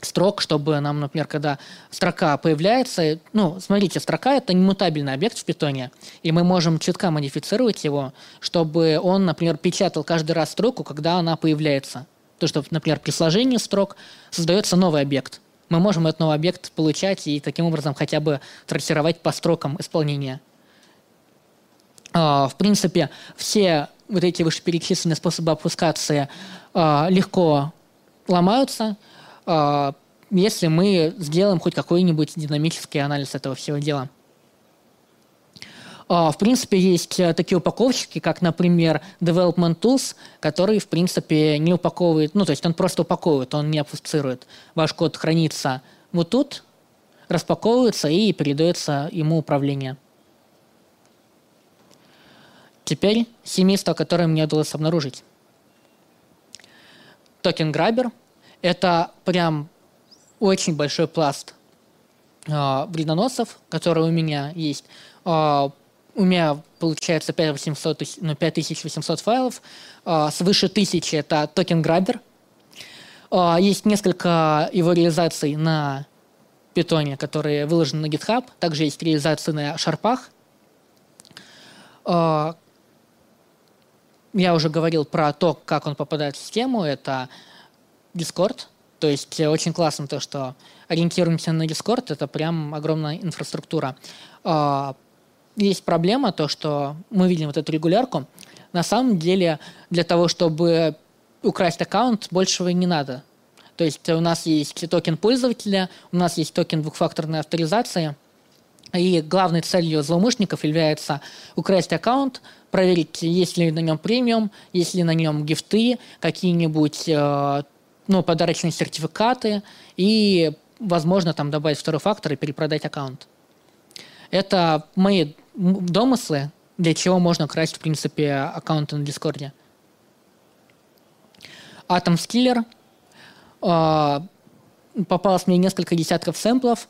строк, чтобы нам, например, когда строка появляется, ну, смотрите, строка — это немутабельный объект в питоне, и мы можем чутка модифицировать его, чтобы он, например, печатал каждый раз строку, когда она появляется. То, что, например, при сложении строк создается новый объект. Мы можем этот новый объект получать и таким образом хотя бы трассировать по строкам исполнения. А, в принципе, все вот эти вышеперечисленные способы опускации а, легко ломаются – если мы сделаем хоть какой-нибудь динамический анализ этого всего дела. А, в принципе, есть э, такие упаковщики, как, например, Development Tools, который, в принципе, не упаковывает, ну, то есть он просто упаковывает, он не обфусцирует. Ваш код хранится вот тут, распаковывается и передается ему управление. Теперь семейство, которое мне удалось обнаружить. Токен Grabber – это прям очень большой пласт э, вредоносов, которые у меня есть. Э, у меня получается 5800, ну, 5800 файлов, э, свыше 1000 это токен грабер. Э, есть несколько его реализаций на питоне, которые выложены на GitHub. Также есть реализации на шарпах. Э, я уже говорил про то, как он попадает в систему. Это Discord. То есть э, очень классно то, что ориентируемся на Discord, это прям огромная инфраструктура. А, есть проблема, то, что мы видим вот эту регулярку. На самом деле, для того, чтобы украсть аккаунт, большего не надо. То есть у нас есть токен пользователя, у нас есть токен двухфакторной авторизации, И главной целью злоумышленников является украсть аккаунт, проверить, есть ли на нем премиум, есть ли на нем гифты, какие-нибудь э, ну, подарочные сертификаты и, возможно, там добавить второй фактор и перепродать аккаунт. Это мои домыслы, для чего можно красть, в принципе, аккаунты на Дискорде. Atom Skiller. Э, попалось мне несколько десятков сэмплов.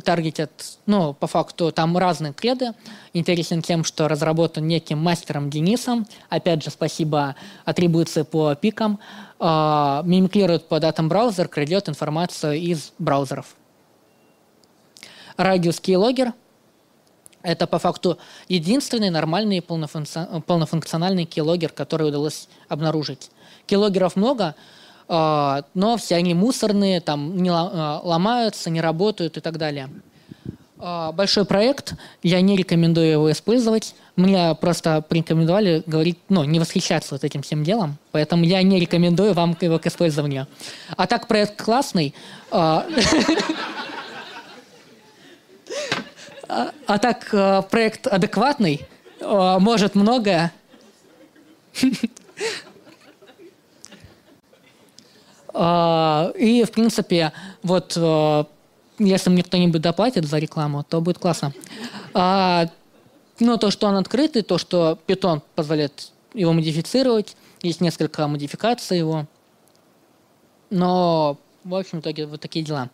Таргетят, ну, по факту, там разные креды. Интересен тем, что разработан неким мастером Денисом. Опять же, спасибо атрибуции по пикам. Э, мимикрирует под Atom браузер, крадет информацию из браузеров. Radius Keylogger – это по факту единственный нормальный полнофункциональный keylogger, который удалось обнаружить. Keyloggerов много, но все они мусорные, там не а, ломаются, не работают и так далее. А, большой проект, я не рекомендую его использовать. Мне просто порекомендовали говорить, ну, не восхищаться вот этим всем делом, поэтому я не рекомендую вам его к использованию. А так проект классный. А, а так проект адекватный, может многое. А, и, в принципе, вот э, если мне кто-нибудь доплатит за рекламу, то будет классно. А, ну, то, что он открытый, то, что Python позволяет его модифицировать, есть несколько модификаций его. Но, в общем, итоге вот такие дела.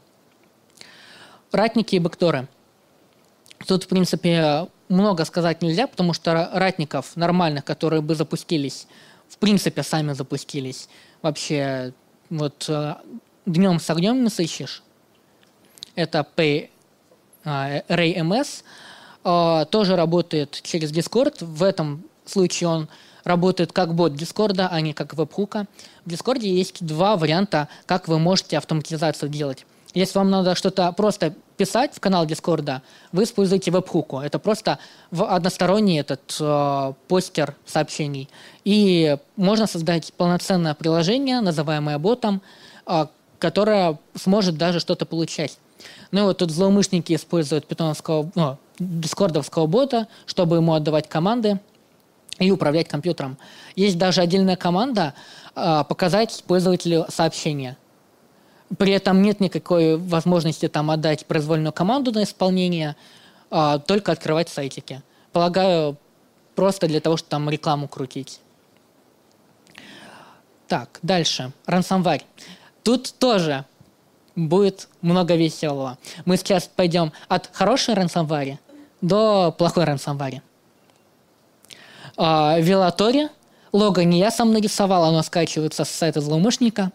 Ратники и бэкторы – Тут, в принципе, много сказать нельзя, потому что ратников нормальных, которые бы запустились, в принципе, сами запустились, вообще вот э, днем с огнем не сыщешь. Это Pay, uh, RayMS. Uh, тоже работает через Discord. В этом случае он работает как бот Дискорда, а не как веб-хука. В Дискорде есть два варианта, как вы можете автоматизацию делать. Если вам надо что-то просто писать в канал Дискорда, вы используете веб-хуку. Это просто односторонний этот э, постер сообщений. И можно создать полноценное приложение, называемое ботом, э, которое сможет даже что-то получать. Ну и вот тут злоумышленники используют питоновского, ну, дискордовского бота, чтобы ему отдавать команды и управлять компьютером. Есть даже отдельная команда э, показать пользователю сообщения. При этом нет никакой возможности там отдать произвольную команду на исполнение, а, только открывать сайтики. Полагаю, просто для того, чтобы там рекламу крутить. Так, дальше. Ransomware. Тут тоже будет много веселого. Мы сейчас пойдем от хорошей ransomware до плохой ransomware. А, Велатори. Лого не я сам нарисовал, оно скачивается с сайта злоумышленника.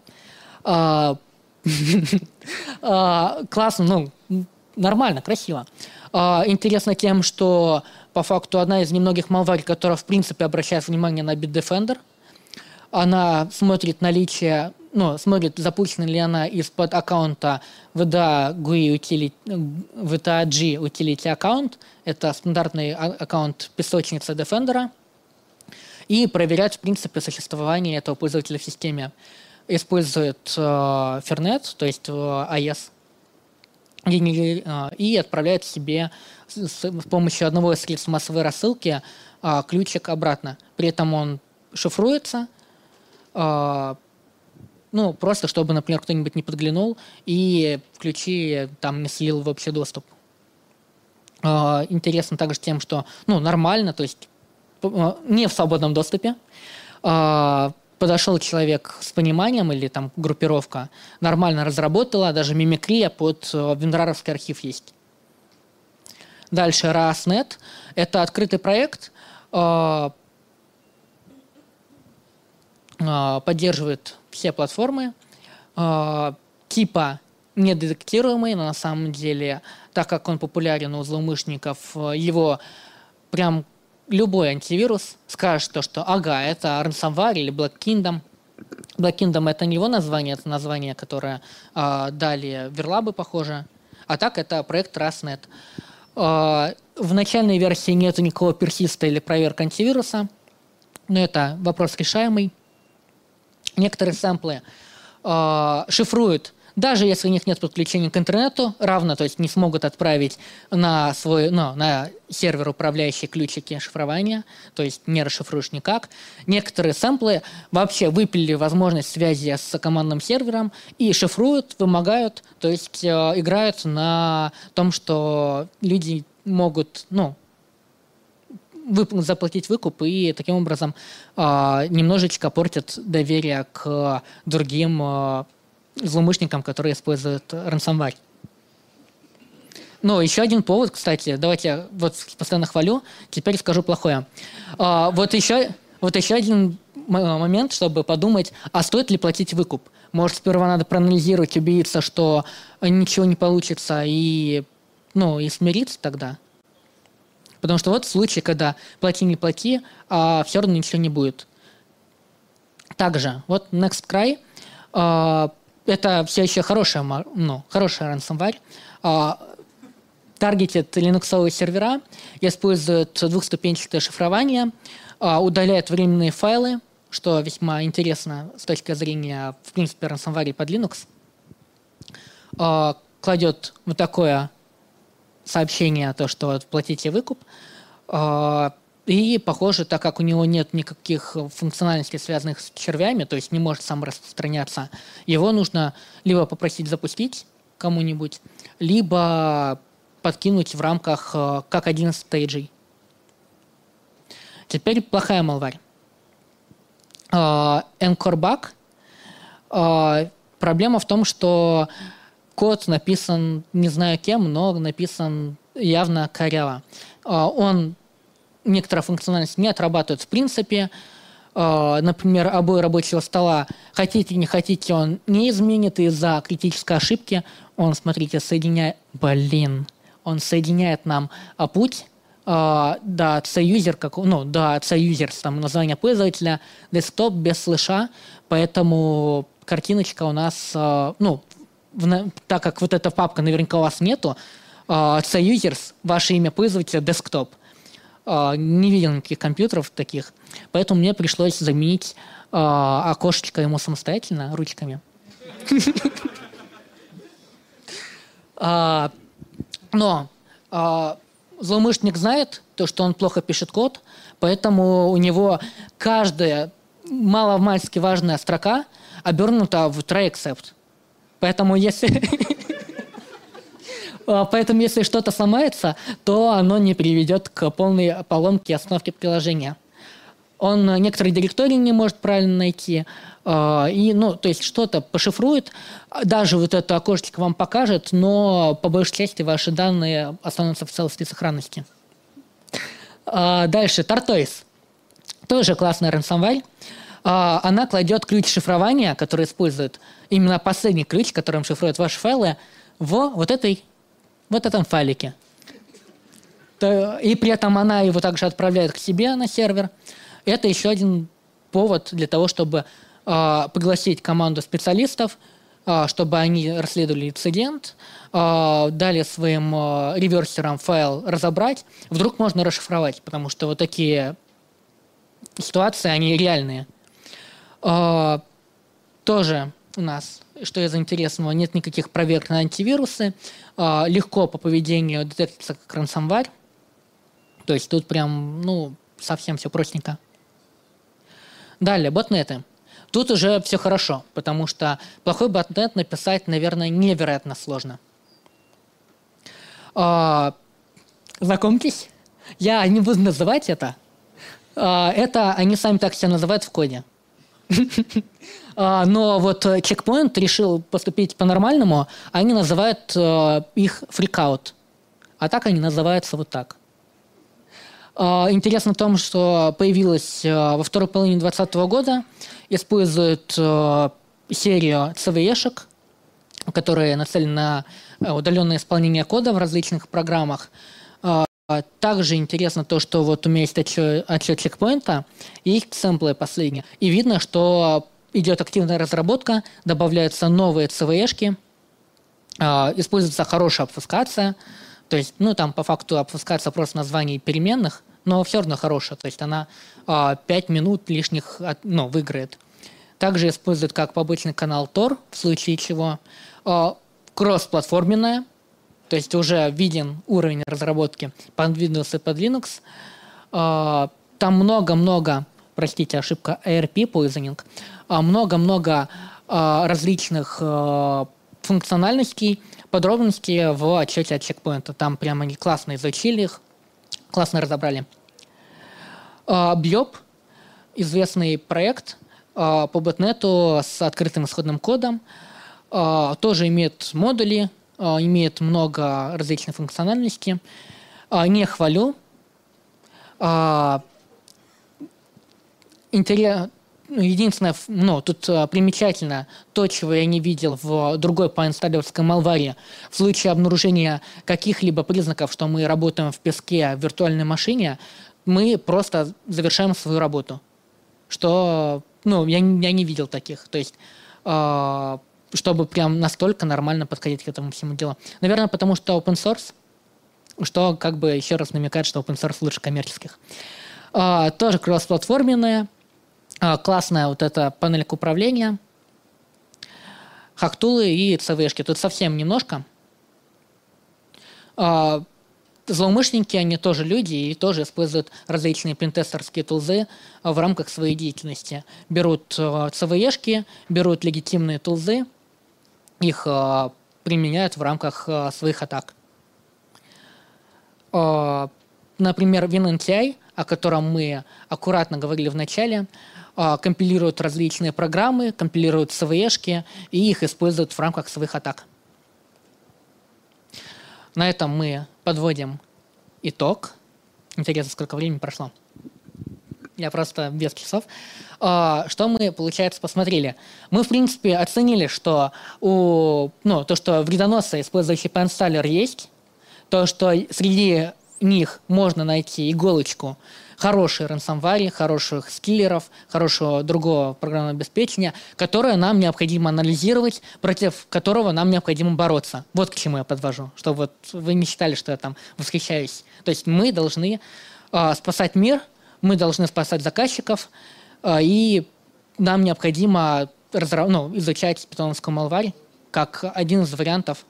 А, классно, ну, нормально, красиво. А, интересно тем, что по факту одна из немногих малварь, которая в принципе обращает внимание на Bitdefender. Она смотрит наличие, ну, смотрит, запущена ли она из-под аккаунта VDA GUI utility, VDA G utility аккаунт. Это стандартный а, аккаунт песочницы Defender. И проверяет, в принципе, существование этого пользователя в системе использует э, Fernet, то есть э, AES, и, э, и отправляет себе с, помощью одного из средств массовой рассылки ключик обратно. При этом он шифруется, ну, просто чтобы, например, кто-нибудь не подглянул и ключи там не слил в общий доступ. Интересно также тем, что, ну, нормально, то есть не в свободном доступе, подошел человек с пониманием или там группировка нормально разработала, даже мимикрия под э, вендраровский архив есть. Дальше RASNet. Это открытый проект, э, э, поддерживает все платформы, типа недетектируемый, но на самом деле, так как он популярен у злоумышленников, его прям любой антивирус скажет то, что ага, это ransomware или Black Kingdom. Black Kingdom это не его название, это название, которое э, дали верлабы, похоже. А так это проект RASNet. Э, в начальной версии нет никакого персиста или проверки антивируса, но это вопрос решаемый. Некоторые сэмплы э, шифруют Даже если у них нет подключения к интернету, равно, то есть не смогут отправить на свой, ну, на сервер управляющие ключики шифрования, то есть не расшифруешь никак. Некоторые сэмплы вообще выпили возможность связи с командным сервером и шифруют, вымогают, то есть э, играют на том, что люди могут, ну, вып- заплатить выкуп и таким образом э, немножечко портят доверие к другим э, злоумышленникам, которые используют ransomware. Но еще один повод, кстати, давайте вот постоянно хвалю, теперь скажу плохое. А, вот еще, вот еще один момент, чтобы подумать, а стоит ли платить выкуп? Может, сперва надо проанализировать, убедиться, что ничего не получится, и, ну, и смириться тогда? Потому что вот в случае, когда плати не плати, а все равно ничего не будет. Также, вот NextCry, э, это все еще хорошая, ну, хорошая ransomware, э, таргетит линуксовые сервера, использует двухступенчатое шифрование, э, удаляет временные файлы, что весьма интересно с точки зрения, в принципе, ransomware под Linux, э, кладет вот такое сообщение, то, что платите выкуп. И, похоже, так как у него нет никаких функциональностей, связанных с червями, то есть не может сам распространяться, его нужно либо попросить запустить кому-нибудь, либо подкинуть в рамках а, как один из стейджей. Теперь плохая малварь. Encore bug. Проблема в том, что код написан не знаю кем, но написан явно коряво. Он некоторая функциональность не отрабатывает в принципе. А, например, обои рабочего стола, хотите не хотите, он не изменит из-за критической ошибки. Он, смотрите, соединяет... Блин. Он соединяет нам а, путь до C-user, как, ну, до C-user, там название пользователя, десктоп без слыша, поэтому картиночка у нас, ну, в, так как вот эта папка наверняка у вас нету, uh, users, ваше имя пользователя, десктоп. Uh, не видел никаких компьютеров таких, поэтому мне пришлось заменить uh, окошечко ему самостоятельно ручками. Но злоумышленник знает то, что он плохо пишет код, поэтому у него каждая маломальски важная строка обернута в try except. Поэтому если... А, поэтому если что-то сломается, то оно не приведет к полной поломке остановки приложения. Он некоторые директории не может правильно найти, а, и, ну, то есть что-то пошифрует, даже вот это окошечко вам покажет, но по большей части ваши данные останутся в целости и сохранности. А, дальше, Tortoise. Тоже классный ransomware. Она кладет ключ шифрования, который использует именно последний ключ, которым шифрует ваши файлы, в вот, этой, вот этом файлике. И при этом она его также отправляет к себе на сервер. Это еще один повод для того, чтобы э, пригласить команду специалистов, э, чтобы они расследовали инцидент, э, дали своим э, реверсерам файл разобрать. Вдруг можно расшифровать, потому что вот такие ситуации, они реальные. А, тоже у нас, что из интересного, нет никаких проверок на антивирусы. А, легко по поведению детектится как ransomware. То есть тут прям, ну, совсем все простенько. Далее, ботнеты. Тут уже все хорошо, потому что плохой ботнет написать, наверное, невероятно сложно. А, знакомьтесь, я не буду называть это. А, это они сами так себя называют в коде. А, но вот чекпоинт решил поступить по-нормальному, они называют э, их фрикаут. А так они называются вот так. А, интересно в том, что появилась э, во второй половине 2020 года, используют э, серию CVE-шек, которые нацелены на удаленное исполнение кода в различных программах. А также интересно то, что вот у меня есть отчет, отчет чекпоинта их сэмплы последние. И видно, что идет активная разработка, добавляются новые CVE-шки, а, используется хорошая обфускация, то есть, ну, там по факту обфускация просто названий переменных, но все равно хорошая, то есть она 5 а, минут лишних ну, выиграет. Также используют как побочный канал Tor, в случае чего. Кроссплатформенная, то есть уже виден уровень разработки под Windows и под Linux. А, там много-много, простите, ошибка, ARP poisoning, а, много-много различных функциональностей, подробностей в отчете от чекпоинта. Там прямо они классно изучили их, классно разобрали. Бьёб, известный проект по ботнету с открытым исходным кодом, тоже имеет модули, имеет много различных функциональностей. Не хвалю. Интерес, ну, единственное, ну, тут примечательно то, чего я не видел в другой поинсталлерской малваре. В случае обнаружения каких-либо признаков, что мы работаем в песке в виртуальной машине, мы просто завершаем свою работу. Что, ну, я, я не видел таких. То есть, э, чтобы прям настолько нормально подходить к этому всему делу. Наверное, потому что open source, что как бы еще раз намекает, что open source лучше коммерческих. Э, тоже кроссплатформенная, а, классная вот эта панелька управления, хактулы и CVшки. Тут совсем немножко. А, злоумышленники, они тоже люди и тоже используют различные пентестерские тулзы в рамках своей деятельности. Берут CVE-шки, берут легитимные тулзы, их применяют в рамках своих атак. Например, WinNTI, о котором мы аккуратно говорили в начале, а, компилируют различные программы, компилируют CVE-шки и их используют в рамках своих атак. На этом мы подводим итог. Интересно, сколько времени прошло. Я просто без часов. А, что мы, получается, посмотрели? Мы, в принципе, оценили, что у, ну, то, что вредоносы, использующие PanStaller, есть, то, что среди них можно найти иголочку хорошей ransomware, хороших скиллеров, хорошего другого программного обеспечения, которое нам необходимо анализировать, против которого нам необходимо бороться. Вот к чему я подвожу, чтобы вот вы не считали, что я там восхищаюсь. То есть мы должны э, спасать мир, мы должны спасать заказчиков, э, и нам необходимо разра... ну, изучать питоновскую малварь как один из вариантов.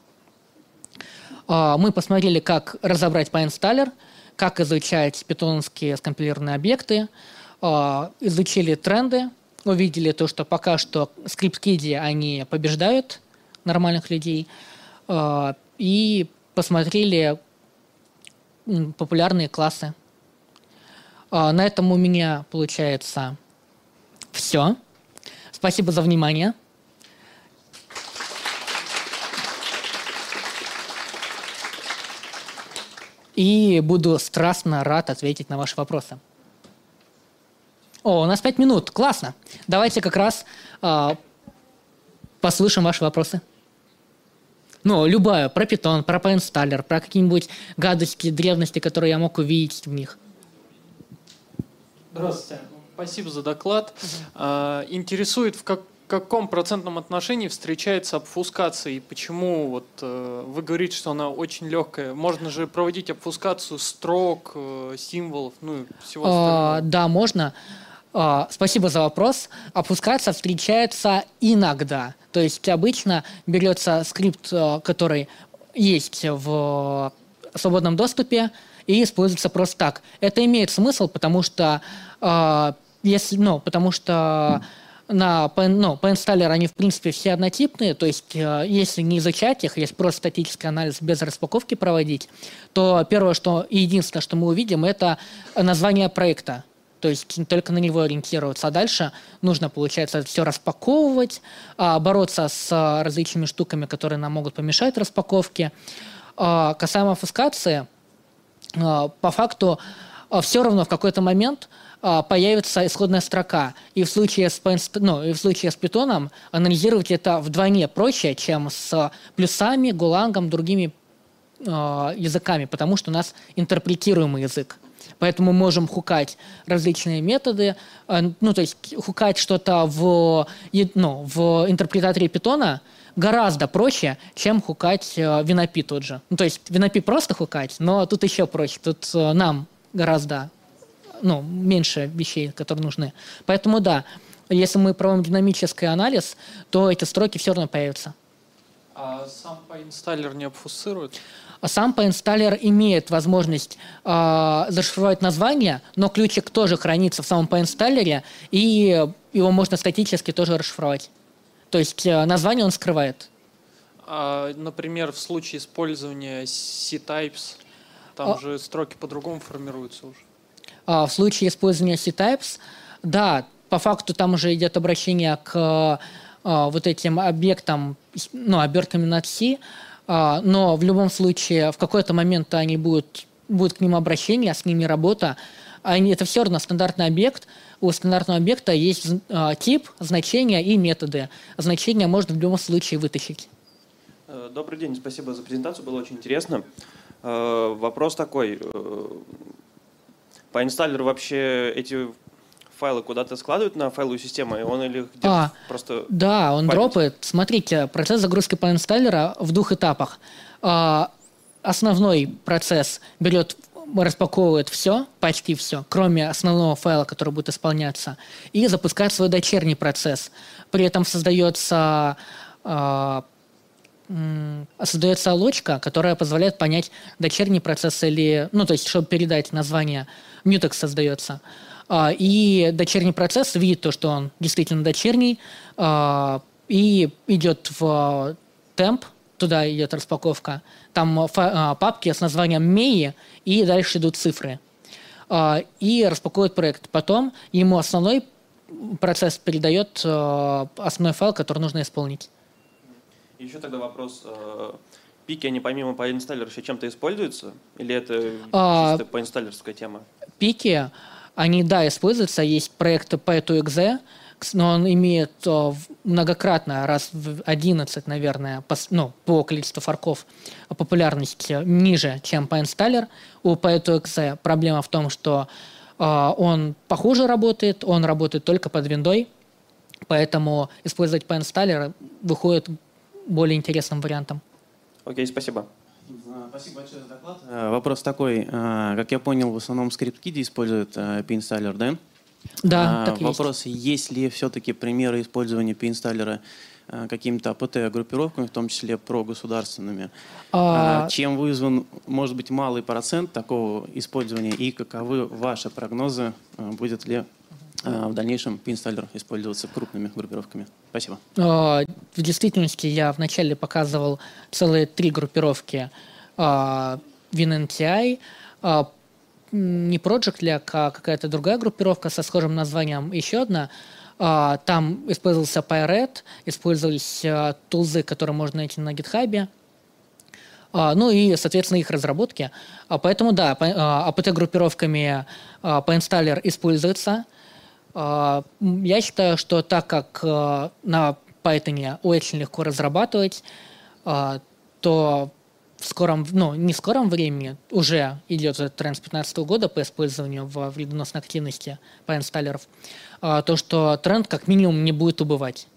Э, мы посмотрели, как разобрать PyInstaller – как изучать питонские скомпилированные объекты, а, изучили тренды, увидели то, что пока что скрипт-киди, они побеждают нормальных людей, а, и посмотрели популярные классы. А, на этом у меня получается все. Спасибо за внимание. и буду страстно рад ответить на ваши вопросы. О, у нас пять минут, классно. Давайте как раз э, послушаем ваши вопросы. Ну, любая, про питон, про поинсталлер, про какие-нибудь гадости, древности, которые я мог увидеть в них. Здравствуйте. Спасибо за доклад. А, интересует, в как, каком процентном отношении встречается обфускация и почему вот э, вы говорите, что она очень легкая? Можно же проводить обфускацию строк, э, символов, ну и всего а, остального. А, да, можно. А, спасибо за вопрос. Обфускация встречается иногда. То есть обычно берется скрипт, э, который есть в свободном доступе и используется просто так. Это имеет смысл, потому что э, если, ну, потому что на ну, PNStaller они, в принципе, все однотипные, то есть э, если не изучать их, если просто статический анализ без распаковки проводить, то первое, что и единственное, что мы увидим, это название проекта. То есть только на него ориентироваться. А дальше нужно, получается, все распаковывать, а, бороться с различными штуками, которые нам могут помешать распаковке. Касаемо фускации, по факту все равно в какой-то момент – а, появится исходная строка. И в случае с, ну, и в случае с питоном анализировать это вдвойне проще, чем с плюсами, гулангом, другими э, языками, потому что у нас интерпретируемый язык. Поэтому мы можем хукать различные методы, э, ну, то есть хукать что-то в, ну, в интерпретаторе питона гораздо проще, чем хукать э, винопи тот же. Ну, то есть винопи просто хукать, но тут еще проще. Тут нам гораздо ну, меньше вещей, которые нужны. Поэтому да, если мы проводим динамический анализ, то эти строки все равно появятся. А сам поинсталлер не обфусцирует? А сам поинсталлер имеет возможность э, зашифровать название, но ключик тоже хранится в самом поинсталлере, и его можно статически тоже расшифровать. То есть э, название он скрывает. А, например, в случае использования C-types, там а... же строки по-другому формируются уже. А, в случае использования C-types, да, по факту там уже идет обращение к а, вот этим объектам, ну, обертками над C, а, но в любом случае в какой-то момент они будут, будет к ним обращение, с ними работа. Они, это все равно стандартный объект. У стандартного объекта есть а, тип, значения и методы. Значения можно в любом случае вытащить. Э, добрый день, спасибо за презентацию, было очень интересно. Э, вопрос такой. Э, по инсталлеру вообще эти файлы куда-то складывают на файловую систему, и он или где-то а, просто... Да, он память? дропает. Смотрите, процесс загрузки по инсталлера в двух этапах. А, основной процесс берет распаковывает все, почти все, кроме основного файла, который будет исполняться, и запускает свой дочерний процесс. При этом создается э, создается лочка, которая позволяет понять, дочерний процесс или... Ну, то есть, чтобы передать название, mutex создается. А, и дочерний процесс видит то, что он действительно дочерний, а, и идет в темп, туда идет распаковка. Там а, папки с названием MEI, и дальше идут цифры. И распаковывает проект. Потом ему основной процесс передает основной файл, который нужно исполнить. Еще тогда вопрос. Э, пики, они помимо по инсталлеру еще чем-то используются? Или это а, чисто по инсталлерская тема? Пики, они, да, используются. Есть проект P2exe, но он имеет э, многократно, раз в 11, наверное, по, ну, по количеству форков популярность ниже, чем по инсталлер. У P2exe проблема в том, что э, он похуже работает, он работает только под виндой, поэтому использовать P-инсталлер выходит более интересным вариантом. Окей, спасибо. Спасибо большое за доклад. Э, вопрос такой. Как я понял, в основном скрипт-киди используют э, P-инсталлер, да? Да, так Вопрос, есть. есть ли все-таки примеры использования P-инсталлера какими-то АПТ-группировками, в том числе прогосударственными? А... Чем вызван, может быть, малый процент такого использования и каковы ваши прогнозы, будет ли в дальнейшем P-инсталлер использоваться крупными группировками. Спасибо. А, в действительности я вначале показывал целые три группировки а, WinNTI, а, не Project Lag, а какая-то другая группировка со схожим названием, еще одна. Там использовался Pyret, использовались тулзы, которые можно найти на GitHub. Ну и, соответственно, их разработки. Поэтому, да, APT-группировками PyInstaller используется – а, я считаю, что так как а, на Python очень легко разрабатывать, а, то в скором, ну, не в скором времени, уже идет этот тренд с 2015 года по использованию в вредоносной активности по инсталлеров, то, что тренд как минимум не будет убывать.